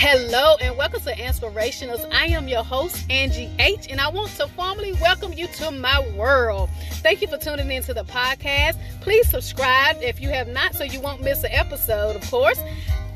Hello and welcome to Inspirationals. I am your host, Angie H, and I want to formally welcome you to my world. Thank you for tuning in to the podcast. Please subscribe if you have not, so you won't miss an episode, of course.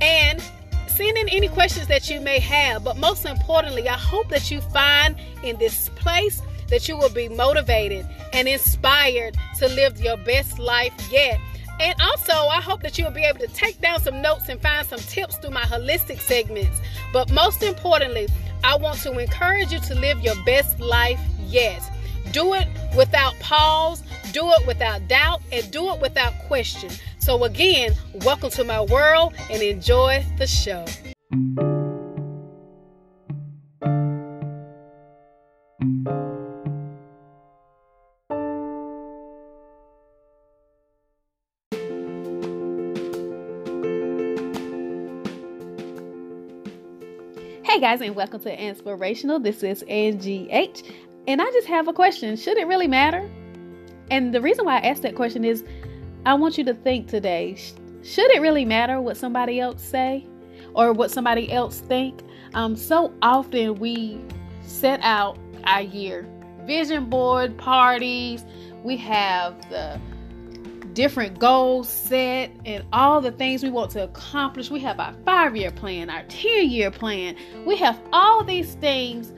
And send in any questions that you may have. But most importantly, I hope that you find in this place that you will be motivated and inspired to live your best life yet. And also, I hope that you'll be able to take down some notes and find some tips through my holistic segments. But most importantly, I want to encourage you to live your best life yet. Do it without pause, do it without doubt, and do it without question. So, again, welcome to my world and enjoy the show. Hey guys, and welcome to Inspirational. This is Angie H, and I just have a question. Should it really matter? And the reason why I asked that question is I want you to think today should it really matter what somebody else say or what somebody else think? Um, so often we set out our year vision board parties, we have the different goals set and all the things we want to accomplish. We have our five year plan, our 10 year plan. We have all these things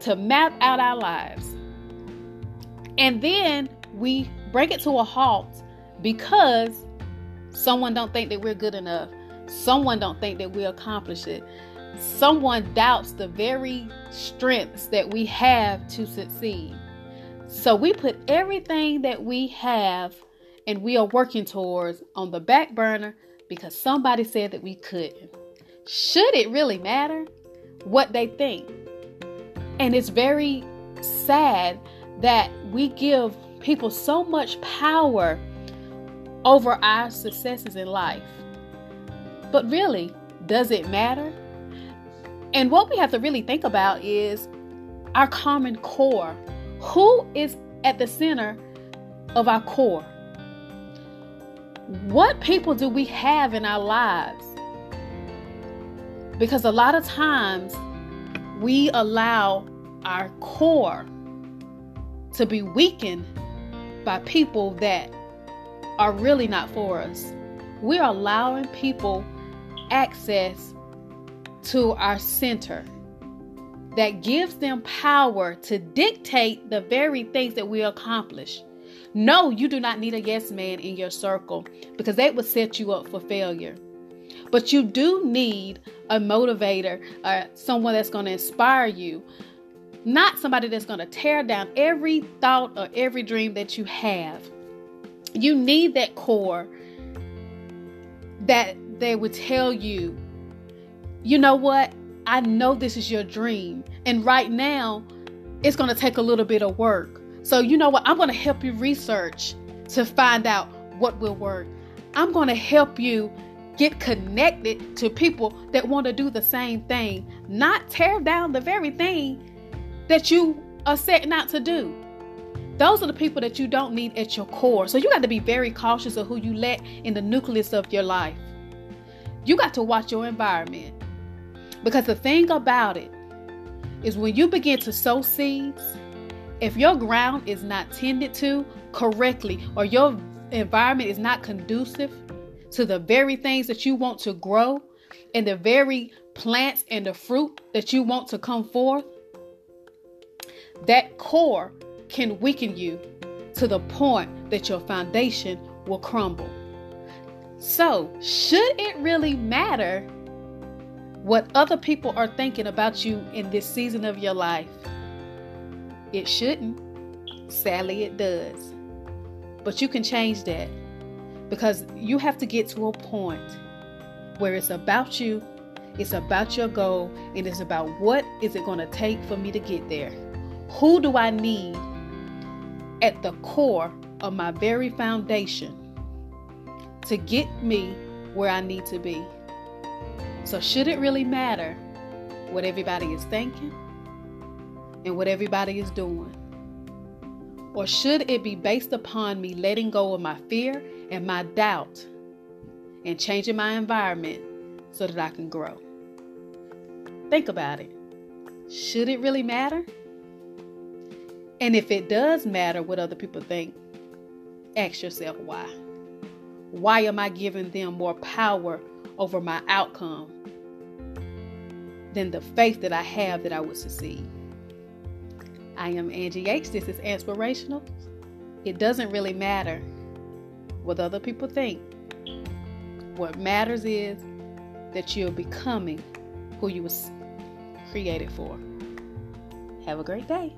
to map out our lives. And then we break it to a halt because someone don't think that we're good enough. Someone don't think that we accomplish it. Someone doubts the very strengths that we have to succeed. So we put everything that we have and we are working towards on the back burner because somebody said that we couldn't. Should it really matter what they think? And it's very sad that we give people so much power over our successes in life. But really, does it matter? And what we have to really think about is our common core. Who is at the center of our core? What people do we have in our lives? Because a lot of times we allow our core to be weakened by people that are really not for us. We're allowing people access to our center that gives them power to dictate the very things that we accomplish. No, you do not need a yes man in your circle because that would set you up for failure. But you do need a motivator or someone that's going to inspire you, not somebody that's going to tear down every thought or every dream that you have. You need that core that they would tell you, you know what? I know this is your dream. And right now, it's going to take a little bit of work. So, you know what? I'm going to help you research to find out what will work. I'm going to help you get connected to people that want to do the same thing, not tear down the very thing that you are setting out to do. Those are the people that you don't need at your core. So you got to be very cautious of who you let in the nucleus of your life. You got to watch your environment. Because the thing about it is when you begin to sow seeds, if your ground is not tended to correctly or your environment is not conducive to the very things that you want to grow and the very plants and the fruit that you want to come forth, that core can weaken you to the point that your foundation will crumble. So, should it really matter what other people are thinking about you in this season of your life? It shouldn't. Sadly, it does. But you can change that because you have to get to a point where it's about you, it's about your goal, and it's about what is it going to take for me to get there. Who do I need at the core of my very foundation to get me where I need to be? So, should it really matter what everybody is thinking? And what everybody is doing? Or should it be based upon me letting go of my fear and my doubt and changing my environment so that I can grow? Think about it. Should it really matter? And if it does matter what other people think, ask yourself why. Why am I giving them more power over my outcome than the faith that I have that I would succeed? I am Angie H. This is Inspirational. It doesn't really matter what other people think. What matters is that you're becoming who you was created for. Have a great day.